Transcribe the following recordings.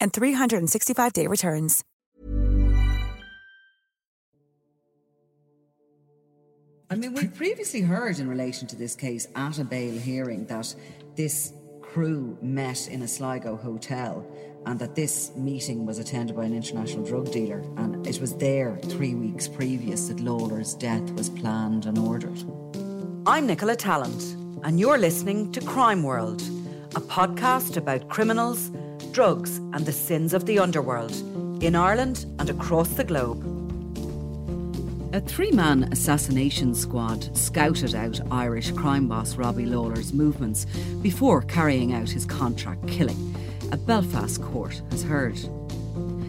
and 365-day returns. I mean, we previously heard in relation to this case at a bail hearing that this crew met in a Sligo hotel and that this meeting was attended by an international drug dealer. And it was there three weeks previous that Lawlor's death was planned and ordered. I'm Nicola Tallant, and you're listening to Crime World, a podcast about criminals, drugs, and the sins of the underworld in Ireland and across the globe. A three man assassination squad scouted out Irish crime boss Robbie Lawlor's movements before carrying out his contract killing, a Belfast court has heard.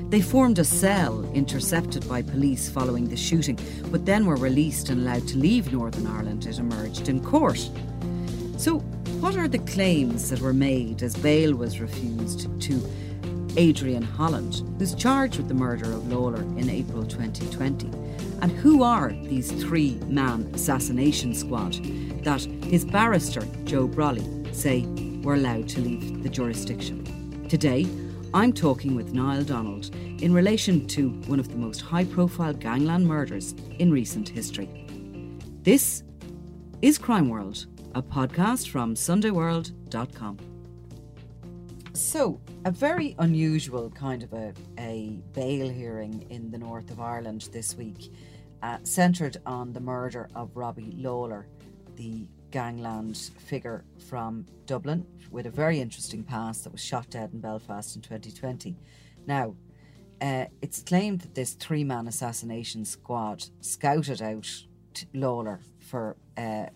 They formed a cell intercepted by police following the shooting, but then were released and allowed to leave Northern Ireland, it emerged in court. So, what are the claims that were made as bail was refused to Adrian Holland, who's charged with the murder of Lawlor in April 2020? And who are these three man assassination squad that his barrister, Joe Brolly, say were allowed to leave the jurisdiction? Today, I'm talking with Niall Donald in relation to one of the most high profile gangland murders in recent history. This is Crime World, a podcast from SundayWorld.com. So, a very unusual kind of a, a bail hearing in the north of Ireland this week, uh, centred on the murder of Robbie Lawlor, the gangland figure from Dublin with a very interesting past that was shot dead in Belfast in 2020. Now, uh, it's claimed that this three man assassination squad scouted out Lawlor for uh,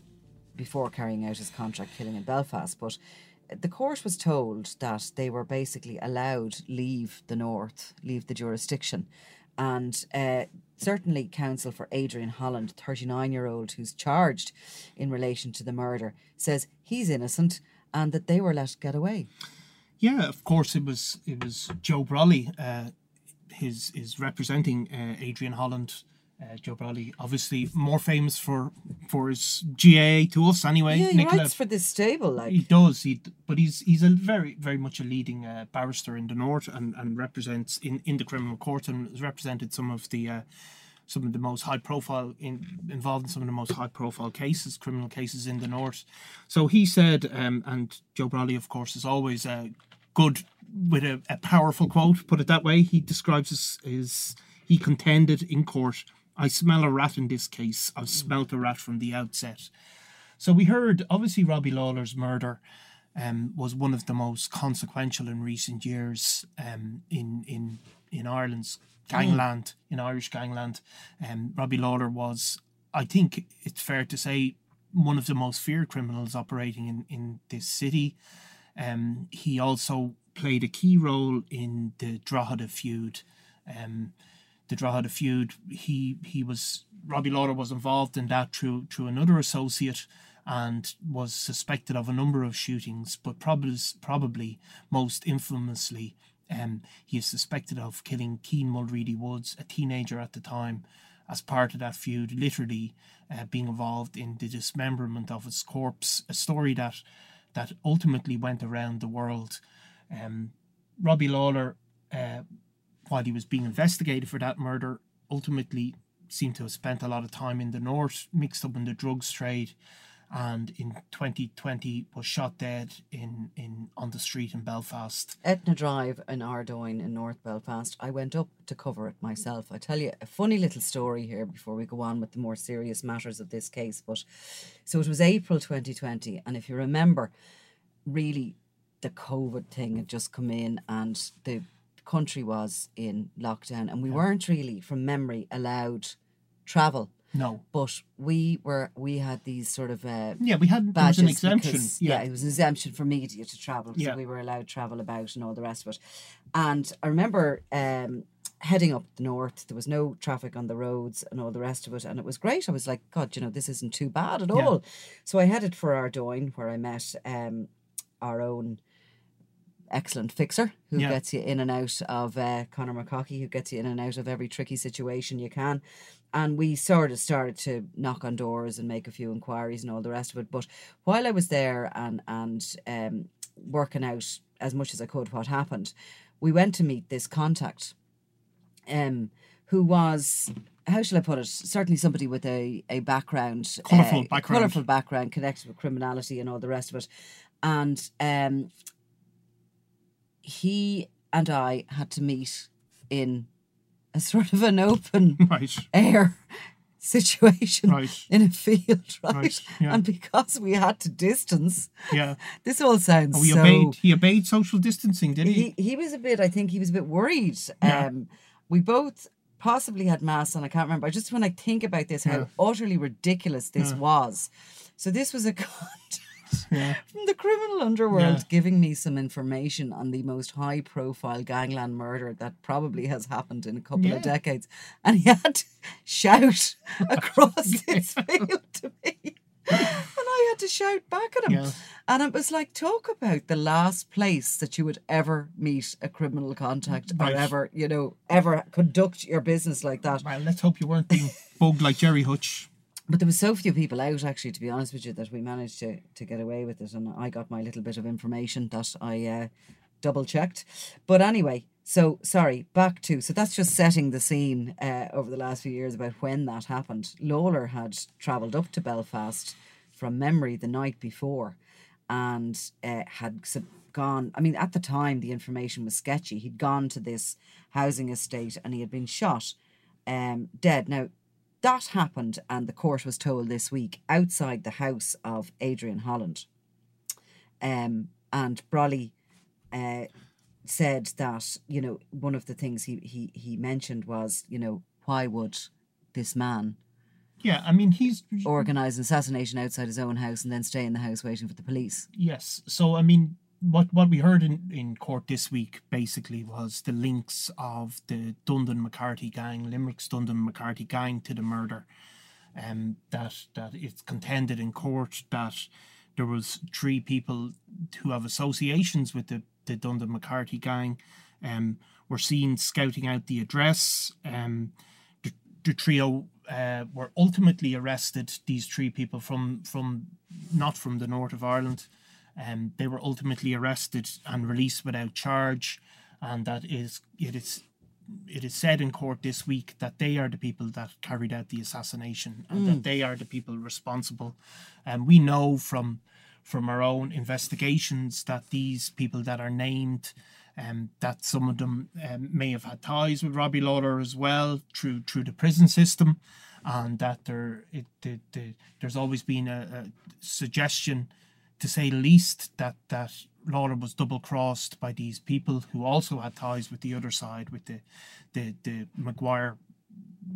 before carrying out his contract killing in Belfast, but the court was told that they were basically allowed leave the north, leave the jurisdiction, and uh, certainly counsel for Adrian Holland, thirty nine year old, who's charged in relation to the murder, says he's innocent and that they were let get away. Yeah, of course it was. It was Joe Brolly, uh, his is representing uh, Adrian Holland uh, Joe Brolly, obviously more famous for for his GAA to us anyway. Yeah, he Nicola, writes for this stable, like he does. He but he's he's a very very much a leading uh, barrister in the north and, and represents in, in the criminal court and has represented some of the uh, some of the most high profile in involved in some of the most high profile cases, criminal cases in the north. So he said, um, and Joe Brolly, of course, is always uh, good with a, a powerful quote. Put it that way. He describes his, his he contended in court I smell a rat in this case. I've smelt a rat from the outset. So we heard, obviously, Robbie Lawlor's murder um, was one of the most consequential in recent years um, in in in Ireland's gangland, mm. in Irish gangland. Um, Robbie Lawlor was, I think it's fair to say, one of the most feared criminals operating in, in this city. Um, he also played a key role in the Drogheda feud. Um, the Drogheda feud. He he was Robbie Lawlor was involved in that through through another associate and was suspected of a number of shootings, but probably probably most infamously, um, he is suspected of killing Keane Mulready Woods, a teenager at the time, as part of that feud, literally uh, being involved in the dismemberment of his corpse. A story that that ultimately went around the world. Um, Robbie Lawlor, uh, while he was being investigated for that murder, ultimately seemed to have spent a lot of time in the north, mixed up in the drugs trade, and in 2020 was shot dead in, in on the street in Belfast. Etna Drive in Ardoyne in North Belfast. I went up to cover it myself. I tell you a funny little story here before we go on with the more serious matters of this case. But so it was April 2020, and if you remember, really the COVID thing had just come in and the country was in lockdown, and we weren't really, from memory, allowed travel. No. But we were we had these sort of uh, Yeah, we had was an exemption. because- yeah. it was an exemption for media to travel, so Yeah. we were allowed travel about and all the rest of it. And I remember um, heading up the north. There was no traffic on the roads and all the rest of it, and it was great. I was like, God, you know, this isn't too bad at Yeah. all. So I headed for Ardoyne, where I met um, our own excellent fixer who Yeah. gets you in and out of uh, Conor McCockey, who gets you in and out of every tricky situation you can. And we sort of started to knock on doors and make a few inquiries and all the rest of it. But while I was there and and um, working out as much as I could what happened, we went to meet this contact, um, who was how shall I put it? Certainly somebody with a a background, Colourful background. colourful background connected with criminality and all the rest of it, and um, he and I had to meet in a sort of an open Right. air situation Right. in a field, right? Right, yeah. And because we had to distance, Yeah. this all sounds Oh, he so. obeyed. He obeyed social distancing, did he? He he was a bit. I think he was a bit worried. Yeah. Um, we both possibly had masks on. I can't remember. I just when I think about this, how Yeah. utterly ridiculous this was. So this was a contact Yeah. from the criminal underworld Yeah. giving me some information on the most high-profile gangland murder that probably has happened in a couple Yeah. of decades, and he had to shout across this field to me. And I had to shout back at him. And it was like, talk about the last place that you would ever meet a criminal contact Right. or ever, you know, ever conduct your business like that. Well, let's hope you weren't being bugged like Gerry Hutch. But there was so few people out, actually, to be honest with you, that we managed to, to get away with it. And I got my little bit of information that I uh, double checked. But anyway, so sorry, back to so that's just setting the scene uh, over the last few years about when that happened. Lawlor had travelled up to Belfast from memory the night before and uh, had sub- gone. I mean, at the time, the information was sketchy. He'd gone to this housing estate and he had been shot um, dead. Now, that happened, and the court was told this week outside the house of Adrian Holland. Um, and Brolly uh, said that you know one of the things he, he he mentioned was you know why would this man Yeah, I mean he's organise an assassination outside his own house and then stay in the house waiting for the police? yes. So I mean, what what we heard in in court this week basically was the links of the Dundon McCarthy gang, Limerick's Dundon McCarthy gang, to the murder. Um, that that it's contended in court that there was three people who have associations with the the Dundon McCarthy gang, um, were seen scouting out the address. Um, the, the trio uh, were ultimately arrested. These three people from from not from the north of Ireland, um, they were ultimately arrested and released without charge, and that is it is it is said in court this week that they are the people that carried out the assassination and that they are the people responsible. And we know from from our own investigations that these people that are named, um, that some of them um, may have had ties with Robbie Lawlor as well through through the prison system, and that there it the, the, there's always been a, a suggestion, to say least, that that Lawlor was double crossed by these people who also had ties with the other side, with the the the Maguire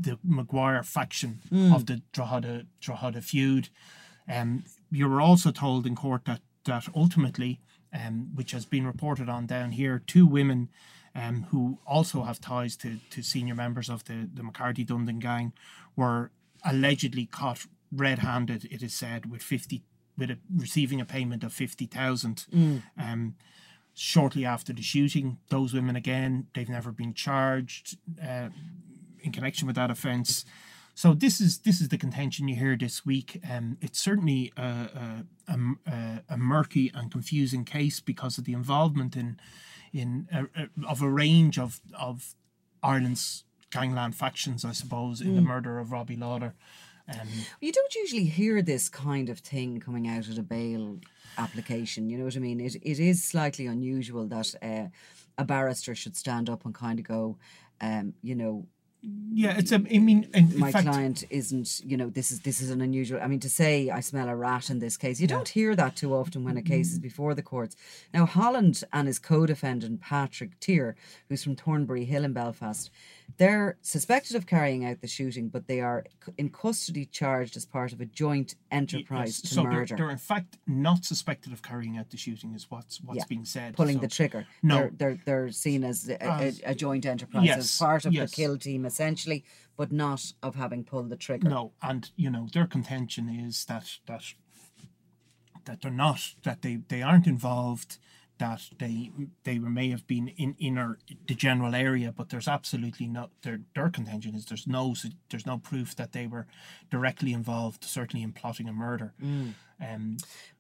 the Maguire faction of the Drogheda Drogheda feud. Um, you were also told in court that that ultimately, um, which has been reported on down here, two women um, who also have ties to, to senior members of the, the McCarthy Dundon gang were allegedly caught red-handed. It is said with fifty with a, receiving a payment of fifty thousand. Um, shortly after the shooting, those women again they've never been charged uh, in connection with that offence. So this is this is the contention you hear this week. Um, it's certainly a, a, a, a murky and confusing case because of the involvement in in a, of a range of of Ireland's gangland factions, I suppose, in mm. the murder of Robbie Lawlor. Um, you don't usually hear this kind of thing coming out of a bail application. You know what I mean? It it is slightly unusual that uh, a barrister should stand up and kind of go, um, you know, yeah, it's a. I mean, in, my fact, client isn't. You know, this is this is an unusual. I mean, to say I smell a rat in this case, you yeah. don't hear that too often when a case is before the courts. Now, Holland and his co-defendant Patrick Tier, who's from Thornbury Hill in Belfast, they're suspected of carrying out the shooting, but they are in custody charged as part of a joint enterprise yes. to so murder. They're, they're, in fact not suspected of carrying out the shooting, is what's what's yeah. being said. Pulling so, the trigger. No, they're they're, they're seen as a, a, a joint enterprise yes, as part of yes. the kill team, essentially, but not of having pulled the trigger. No, and you know their contention is that that that they're not that they they aren't involved that they they may have been in inner the general area, but there's absolutely no their their contention is there's no there's no proof that they were directly involved, certainly in plotting a murder. Mm. Um,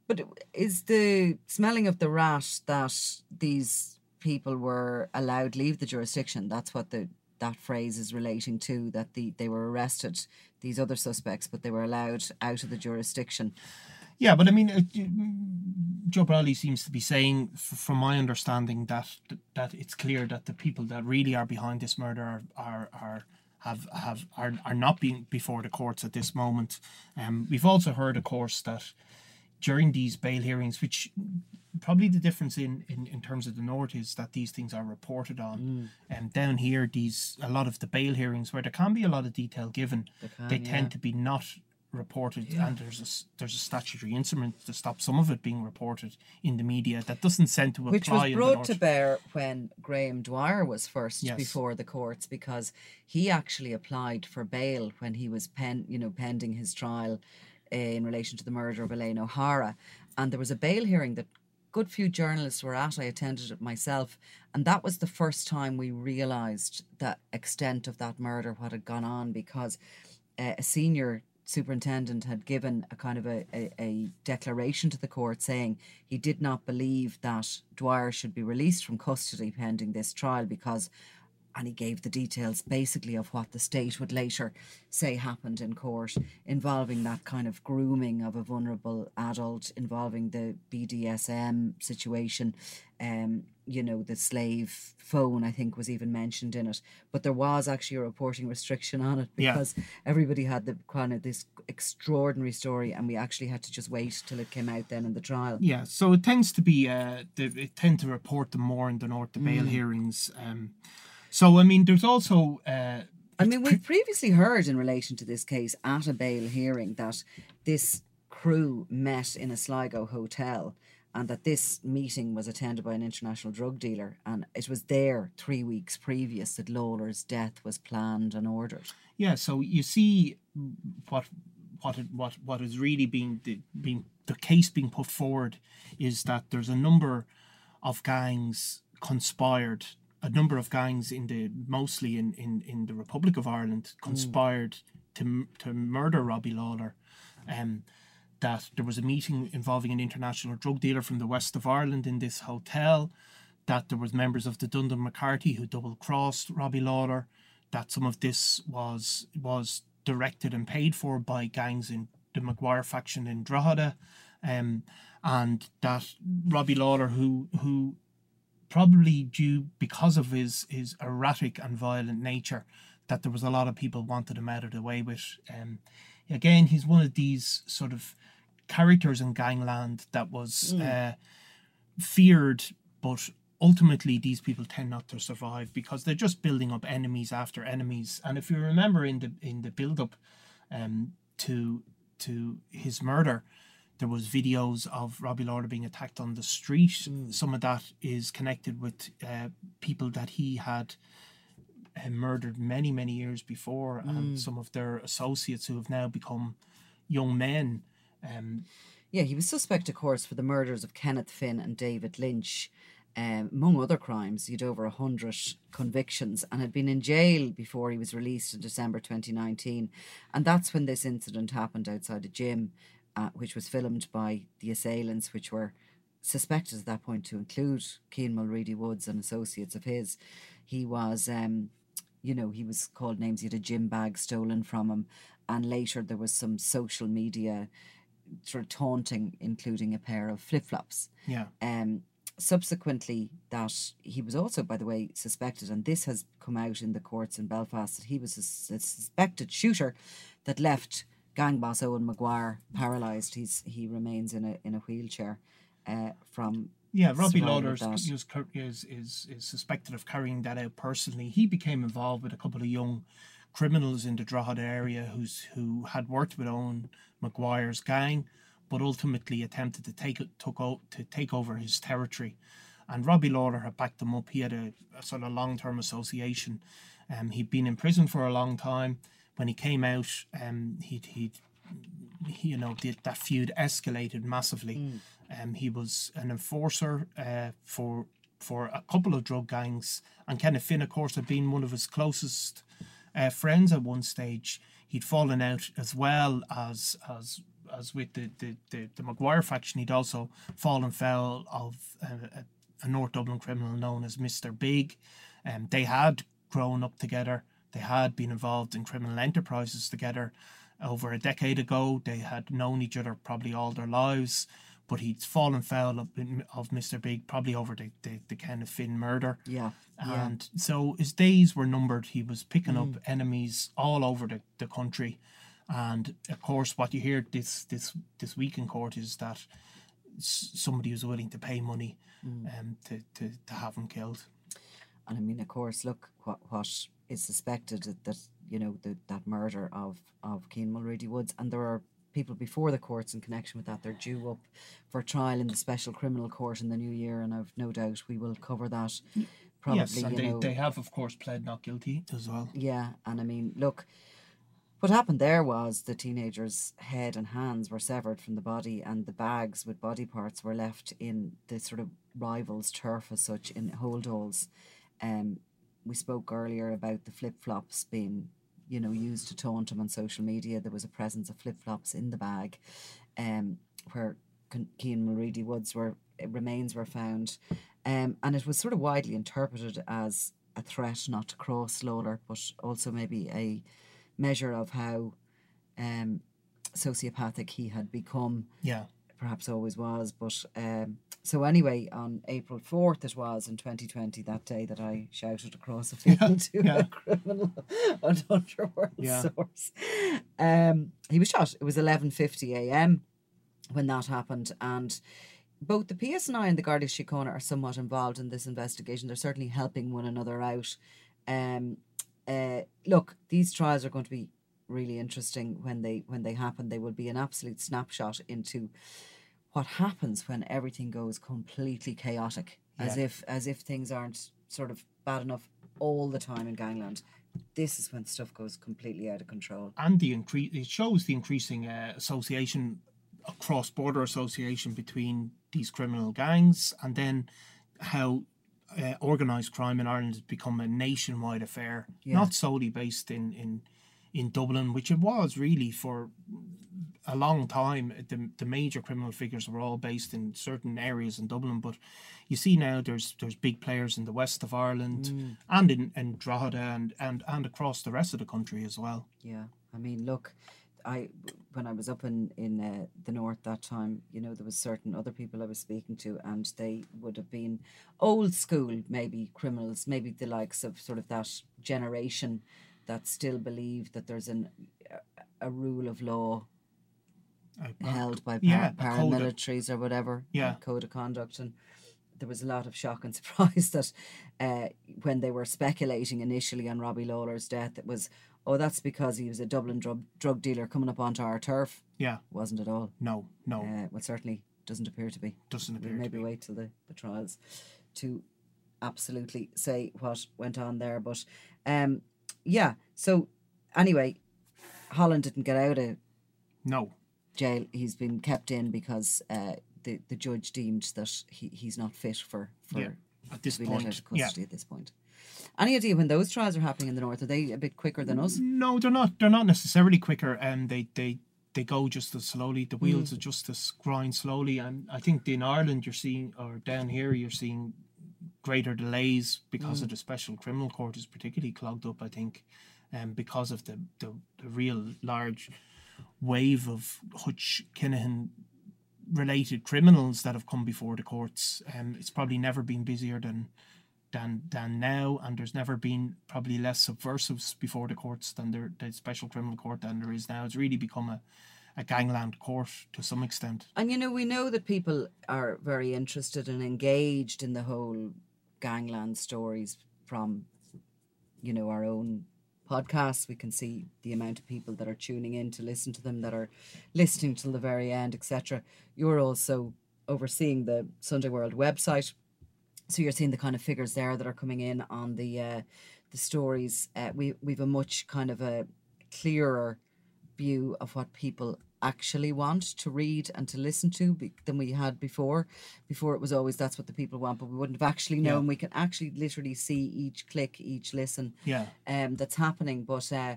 but is the smelling of the rat that these people were allowed leave the jurisdiction? That's what the that phrase is relating to that the they were arrested these other suspects, but they were allowed out of the jurisdiction. Yeah, but I mean, Joe Brolly seems to be saying, f- from my understanding, that that it's clear that the people that really are behind this murder are are, are have have are, are not being before the courts at this moment. Um, we've also heard, of course, that during these bail hearings, which probably the difference in, in, in terms of the north is that these things are reported on, mm. and down here, these a lot of the bail hearings where there can be a lot of detail given, they, can, they tend yeah. to be not reported yeah. and there's a there's a statutory instrument to stop some of it being reported in the media that doesn't send to a which was brought to bear when Graham Dwyer was first yes. before the courts because he actually applied for bail when he was pen you know pending his trial in relation to the murder of Elaine O'Hara and there was a bail hearing that good few journalists were at I attended it myself and that was the first time we realized the extent of that murder what had gone on because uh, a senior superintendent had given a kind of a, a, a, declaration to the court saying he did not believe that Dwyer should be released from custody pending this trial because and he gave the details basically of what the state would later say happened in court involving that kind of grooming of a vulnerable adult involving the BDSM situation um you know the slave phone i think was even mentioned in it but there was actually a reporting restriction on it because yeah. everybody had the kind of this extraordinary story and we actually had to just wait till it came out then in the trial yeah so it tends to be uh the, it tend to report them more in the north the bail mm. hearings um so I mean, there's also. Uh, I mean, we've previously heard in relation to this case at a bail hearing that this crew met in a Sligo hotel and that this meeting was attended by an international drug dealer and it was there three weeks previous that Lawlor's death was planned and ordered. Yeah, so you see what what it, what what is really being the being the case being put forward is that there's a number of gangs conspired a number of gangs in the mostly in, in, in the Republic of Ireland conspired mm. to to murder Robbie Lawlor. Um, that there was a meeting involving an international drug dealer from the west of Ireland in this hotel. That there was members of the Dundon McCarthy who double crossed Robbie Lawlor. That some of this was was directed and paid for by gangs in the Maguire faction in Drogheda. Um, and that Robbie Lawlor, who who probably due because of his his erratic and violent nature that there was a lot of people wanted him out of the way with. Um, again, he's one of these sort of characters in gangland that was mm. uh, feared, but ultimately these people tend not to survive because they're just building up enemies after enemies. And if you remember in the in the build up um, to to his murder, there was videos of Robbie Lawlor being attacked on the street. Mm. Some of that is connected with uh, people that he had uh, murdered many, many years before, mm. and some of their associates who have now become young men. Um, yeah, he was suspect, of course, for the murders of Kenneth Finn and David Lynch. um, among other crimes. He had over 100 convictions and had been in jail before he was released in December 2019. And that's when this incident happened outside a gym, uh, which was filmed by the assailants, which were suspected at that point to include Keane Mulready Woods and associates of his. He was, um, you know, he was called names. He had a gym bag stolen from him. And later there was some social media sort of taunting, including a pair of flip flops. Yeah. Um, subsequently, that he was also, by the way, suspected, and this has come out in the courts in Belfast, that he was a suspected shooter that left gang boss Owen Maguire paralysed. He's he remains in a in a wheelchair uh, from. Yeah, Robbie Lawlor is, is, is, is suspected of carrying that out personally. He became involved with a couple of young criminals in the Drogheda area who's who had worked with Owen Maguire's gang, but ultimately attempted to take it took o- to take over his territory. And Robbie Lawlor had backed him up. He had a, a sort of long term association. Um, he'd been in prison for a long time. When he came out, um, he'd, he'd you know, the, that feud escalated massively. Um, he was an enforcer uh, for for a couple of drug gangs, and Kenneth Finn, of course, had been one of his closest uh, friends at one stage. He'd fallen out as well as as as with the the, the, the Maguire faction. He'd also fallen foul of a, a, a North Dublin criminal known as Mister Big. Um, they had grown up together. They had been involved in criminal enterprises together over a decade ago. They had known each other probably all their lives, but he'd fallen foul of, of Mr. Big probably over the, the, the Kenneth Finn murder. Yeah, yeah. And so his days were numbered. He was picking up enemies all over the, the country. And of course, what you hear this this this week in court is that somebody was willing to pay money um, to, to, to have him killed. And I mean, of course, look what what is suspected that, that you know the, that murder of of Keane Mulready Woods, and there are people before the courts in connection with that. They're due up for trial in the special criminal court in the new year, and I've no doubt we will cover that. Probably, yes, and they, know, they have, of course, pled not guilty as well. yeah, and I mean, look, what happened there was the teenager's head and hands were severed from the body, and the bags with body parts were left in the sort of rivals' turf as such in hold holes. Um, we spoke earlier about the flip flops being, you know, used to taunt him on social media. There was a presence of flip flops in the bag, um, where Keane Mulready Woods were uh, remains were found, um, and it was sort of widely interpreted as a threat not to cross Lawlor, but also maybe a measure of how um, sociopathic he had become Yeah. Perhaps always was. But um, so anyway, on April fourth, it was in twenty twenty that day that I shouted across a field to yeah. a criminal on Underworld Yeah. source. Um, he was shot. It was eleven fifty a.m. when that happened, and. Both the PSNI and the Garda Síochána are somewhat involved in this investigation. They're certainly helping one another out. Um, uh, look, these trials are going to be really interesting when they when they happen. They will be an absolute snapshot into what happens when everything goes completely chaotic, as if as if things aren't sort of bad enough all the time in gangland. This is when stuff goes completely out of control. and the increase it shows the increasing uh, association a cross-border association between these criminal gangs and then how uh, organized crime in Ireland has become a nationwide affair not solely based in in in Dublin which it was really for a long time. The, the major criminal figures were all based in certain areas in Dublin but you see now there's there's big players in the west of Ireland and in, in Drogheda and, and and across the rest of the country as well. Yeah, I mean, look, I when I was up in in uh, the north that time, you know, there was certain other people I was speaking to, and they would have been old school, maybe criminals, maybe the likes of sort of that generation that still believe that there's an a, a rule of law Uh, held by par- yeah, a code of- paramilitaries or whatever, Yeah. a code of conduct, and there was a lot of shock and surprise that uh, when they were speculating initially on Robbie Lawlor's death, it was, oh, that's because he was a Dublin drug drug dealer coming up onto our turf. yeah Wasn't at all. no no Uh, well, certainly doesn't appear to be. doesn't appear to maybe be. wait till the, the trials to absolutely say what went on there. But um, yeah, so anyway, Holland didn't get out of no jail. He's been kept in because uh, the the judge deemed that he, he's not fit for for Yeah. At this to be let point, out of custody at this point. Any idea when those trials are happening in the north? Are they a bit quicker than us? No, they're not. They're not necessarily quicker, and they they they go just as slowly. The wheels Mm. are just as grind slowly, and I think in Ireland you're seeing, or down here you're seeing greater delays because Mm. of the special criminal court is particularly clogged up. I think, um, because of the the, the real large wave of Hutch Kinahan related criminals that have come before the courts. Um, it's probably never been busier than than than now, and there's never been probably less subversives before the courts than there the special criminal court than there is now. It's really become a a gangland court to some extent. And you know, we know that people are very interested and engaged in the whole gangland stories from, you know, our own podcasts. We can see the amount of people that are tuning in to listen to them, that are listening till the very end, etc. You're also overseeing the Sunday World website. So you're seeing the kind of figures there that are coming in on the uh, the stories. Uh, we we've a much kind of a clearer view of what people actually want to read and to listen to be- than we had before. Before it was always that's what the people want, but we wouldn't have actually known. We can actually literally see each click, each listen Yeah. um, that's happening. But uh,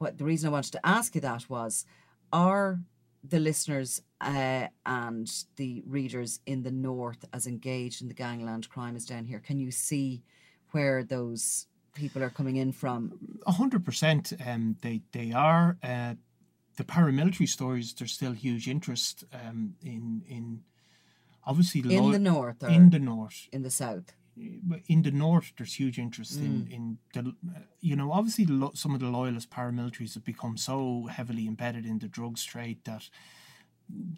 what the reason I wanted to ask you that was, are the listeners uh, and the readers in the north as engaged in the gangland crime as down here? Can you see where those people are coming in from? A hundred percent. Um, they they are. Uh, the paramilitary stories. There's still huge interest. Um, in in obviously In the north or in the north. in the south? But in the north, there's huge interest Mm. in in the, uh, you know, obviously the, lo- some of the loyalist paramilitaries have become so heavily embedded in the drugs trade that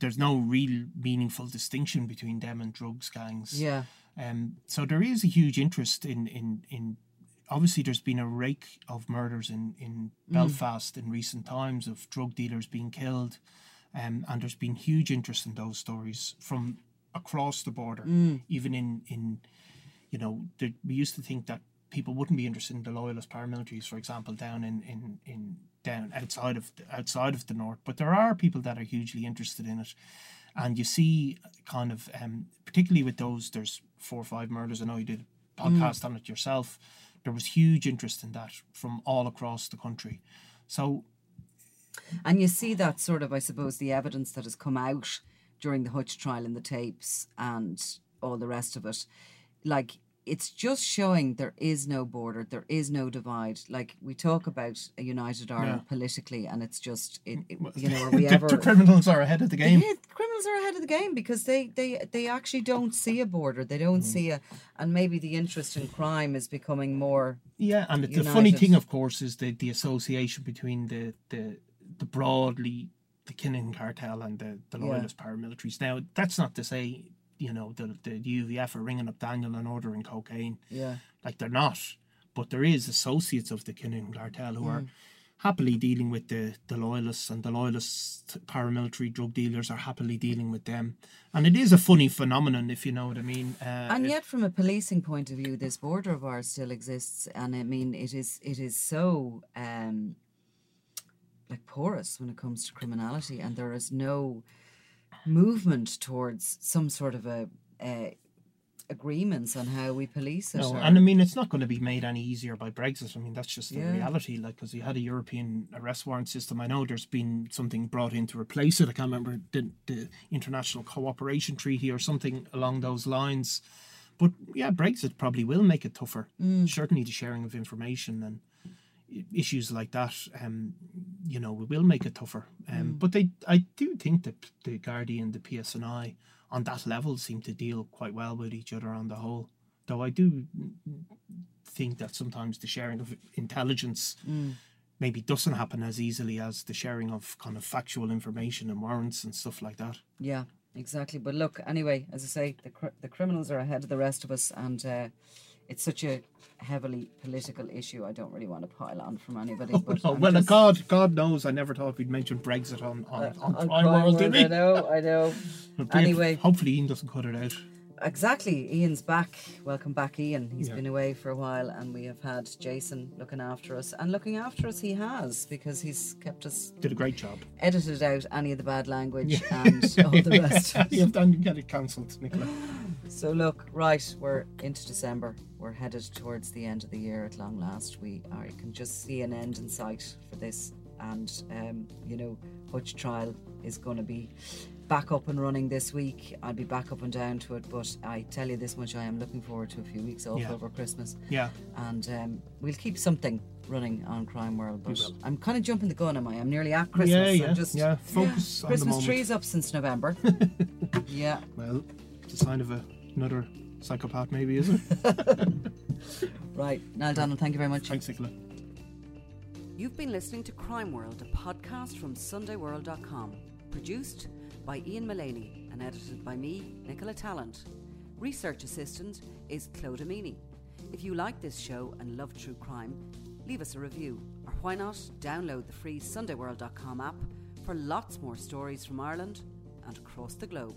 there's no real meaningful distinction between them and drugs gangs. Yeah. Um, so there is a huge interest in in in. Obviously, there's been a rake of murders in in Belfast in recent times of drug dealers being killed, um, and there's been huge interest in those stories from across the border, even in in you know, there, we used to think that people wouldn't be interested in the loyalist paramilitaries, for example, down in, in, in down outside of the, outside of the north. But there are people that are hugely interested in it, and you see kind of um, particularly with those. There's four or five murders. I know you did a podcast on it yourself. There was huge interest in that from all across the country. So And you see that sort of, I suppose, the evidence that has come out during the Hutch trial and the tapes and all the rest of it. Like, it's just showing there is no border, there is no divide. Like, we talk about a united Ireland politically, and it's just, it, it- you know, are we the, ever. the criminals are ahead of the game. Yeah, criminals are ahead of the game because they, they, they actually don't see a border. They Mm. don't see a, and maybe the interest in crime is becoming more. Yeah, and the funny thing, of course, is the, the association between the the the broadly the Kinahan cartel and the, the Yeah. loyalist paramilitaries. Now, that's not to say you know the the UVF are ringing up Daniel and ordering cocaine. Yeah. Like they're not, but there is associates of the Kinahan cartel who Mm. are happily dealing with the the loyalists, and the loyalist paramilitary drug dealers are happily dealing with them. And it is a funny phenomenon, if you know what I mean. Uh, And yet, from a policing point of view, this border of ours still exists, and I mean, it is it is so um, like porous when it comes to criminality, and there is no movement towards some sort of a, agreements on how we police it. No, or- and I mean it's not going to be made any easier by Brexit. I mean that's just the Yeah. reality. Like because you had a European arrest warrant system. I know there's been something brought in to replace it. I can't remember the, the international cooperation treaty or something along those lines. But yeah, Brexit probably will make it tougher. Mm. Certainly the sharing of information and issues like that. Um, you know, we will make it tougher. Um, but they, I do think that the Guardian, the PSNI, on that level seem to deal quite well with each other on the whole. Though I do think that sometimes the sharing of intelligence maybe doesn't happen as easily as the sharing of kind of factual information and warrants and stuff like that. yeah, exactly. But look, anyway, as I say, the cr- the criminals are ahead of the rest of us, and uh, it's such a heavily political issue. I don't really want to pile on from anybody. but Oh, I'm well, just- God, God knows, I never thought we'd mention Brexit on on, uh, on on Crime World, did we? I know, I know. Anyway. hopefully Ian doesn't cut it out. exactly. Ian's back. Welcome back, Ian. He's Yeah. been away for a while, and we have had Jason looking after us. And looking after us, he has, because he's kept us Did a great job. edited out any of the bad language and all the rest. You've done you get it cancelled, Nicola. So look, right, we're into December. We're headed towards the end of the year at long last. We are, you can just see an end in sight for this, and um, you know, Hutch trial is going to be back up and running this week. I'll be back up and down to it, but I tell you this much: I am looking forward to a few weeks off Yeah. over Christmas, Yeah. and um, we'll keep something running on Crime World. But. I'm kind of jumping the gun, am I? I'm nearly at Christmas. Yeah, yeah, I'm just yeah. Focus on Christmas trees up since November. yeah. Well, it's a sign of a, another psychopath, maybe, is it? Right. Now, Donald, thank you very much. Thanks, Nicola. You've been listening to Crime World, a podcast from SundayWorld.com. Produced by Ian Mullaney and edited by me, Nicola Tallant. Research assistant is Claude Amini. If you like this show and love true crime, leave us a review. Or why not download the free SundayWorld.com app for lots more stories from Ireland and across the globe.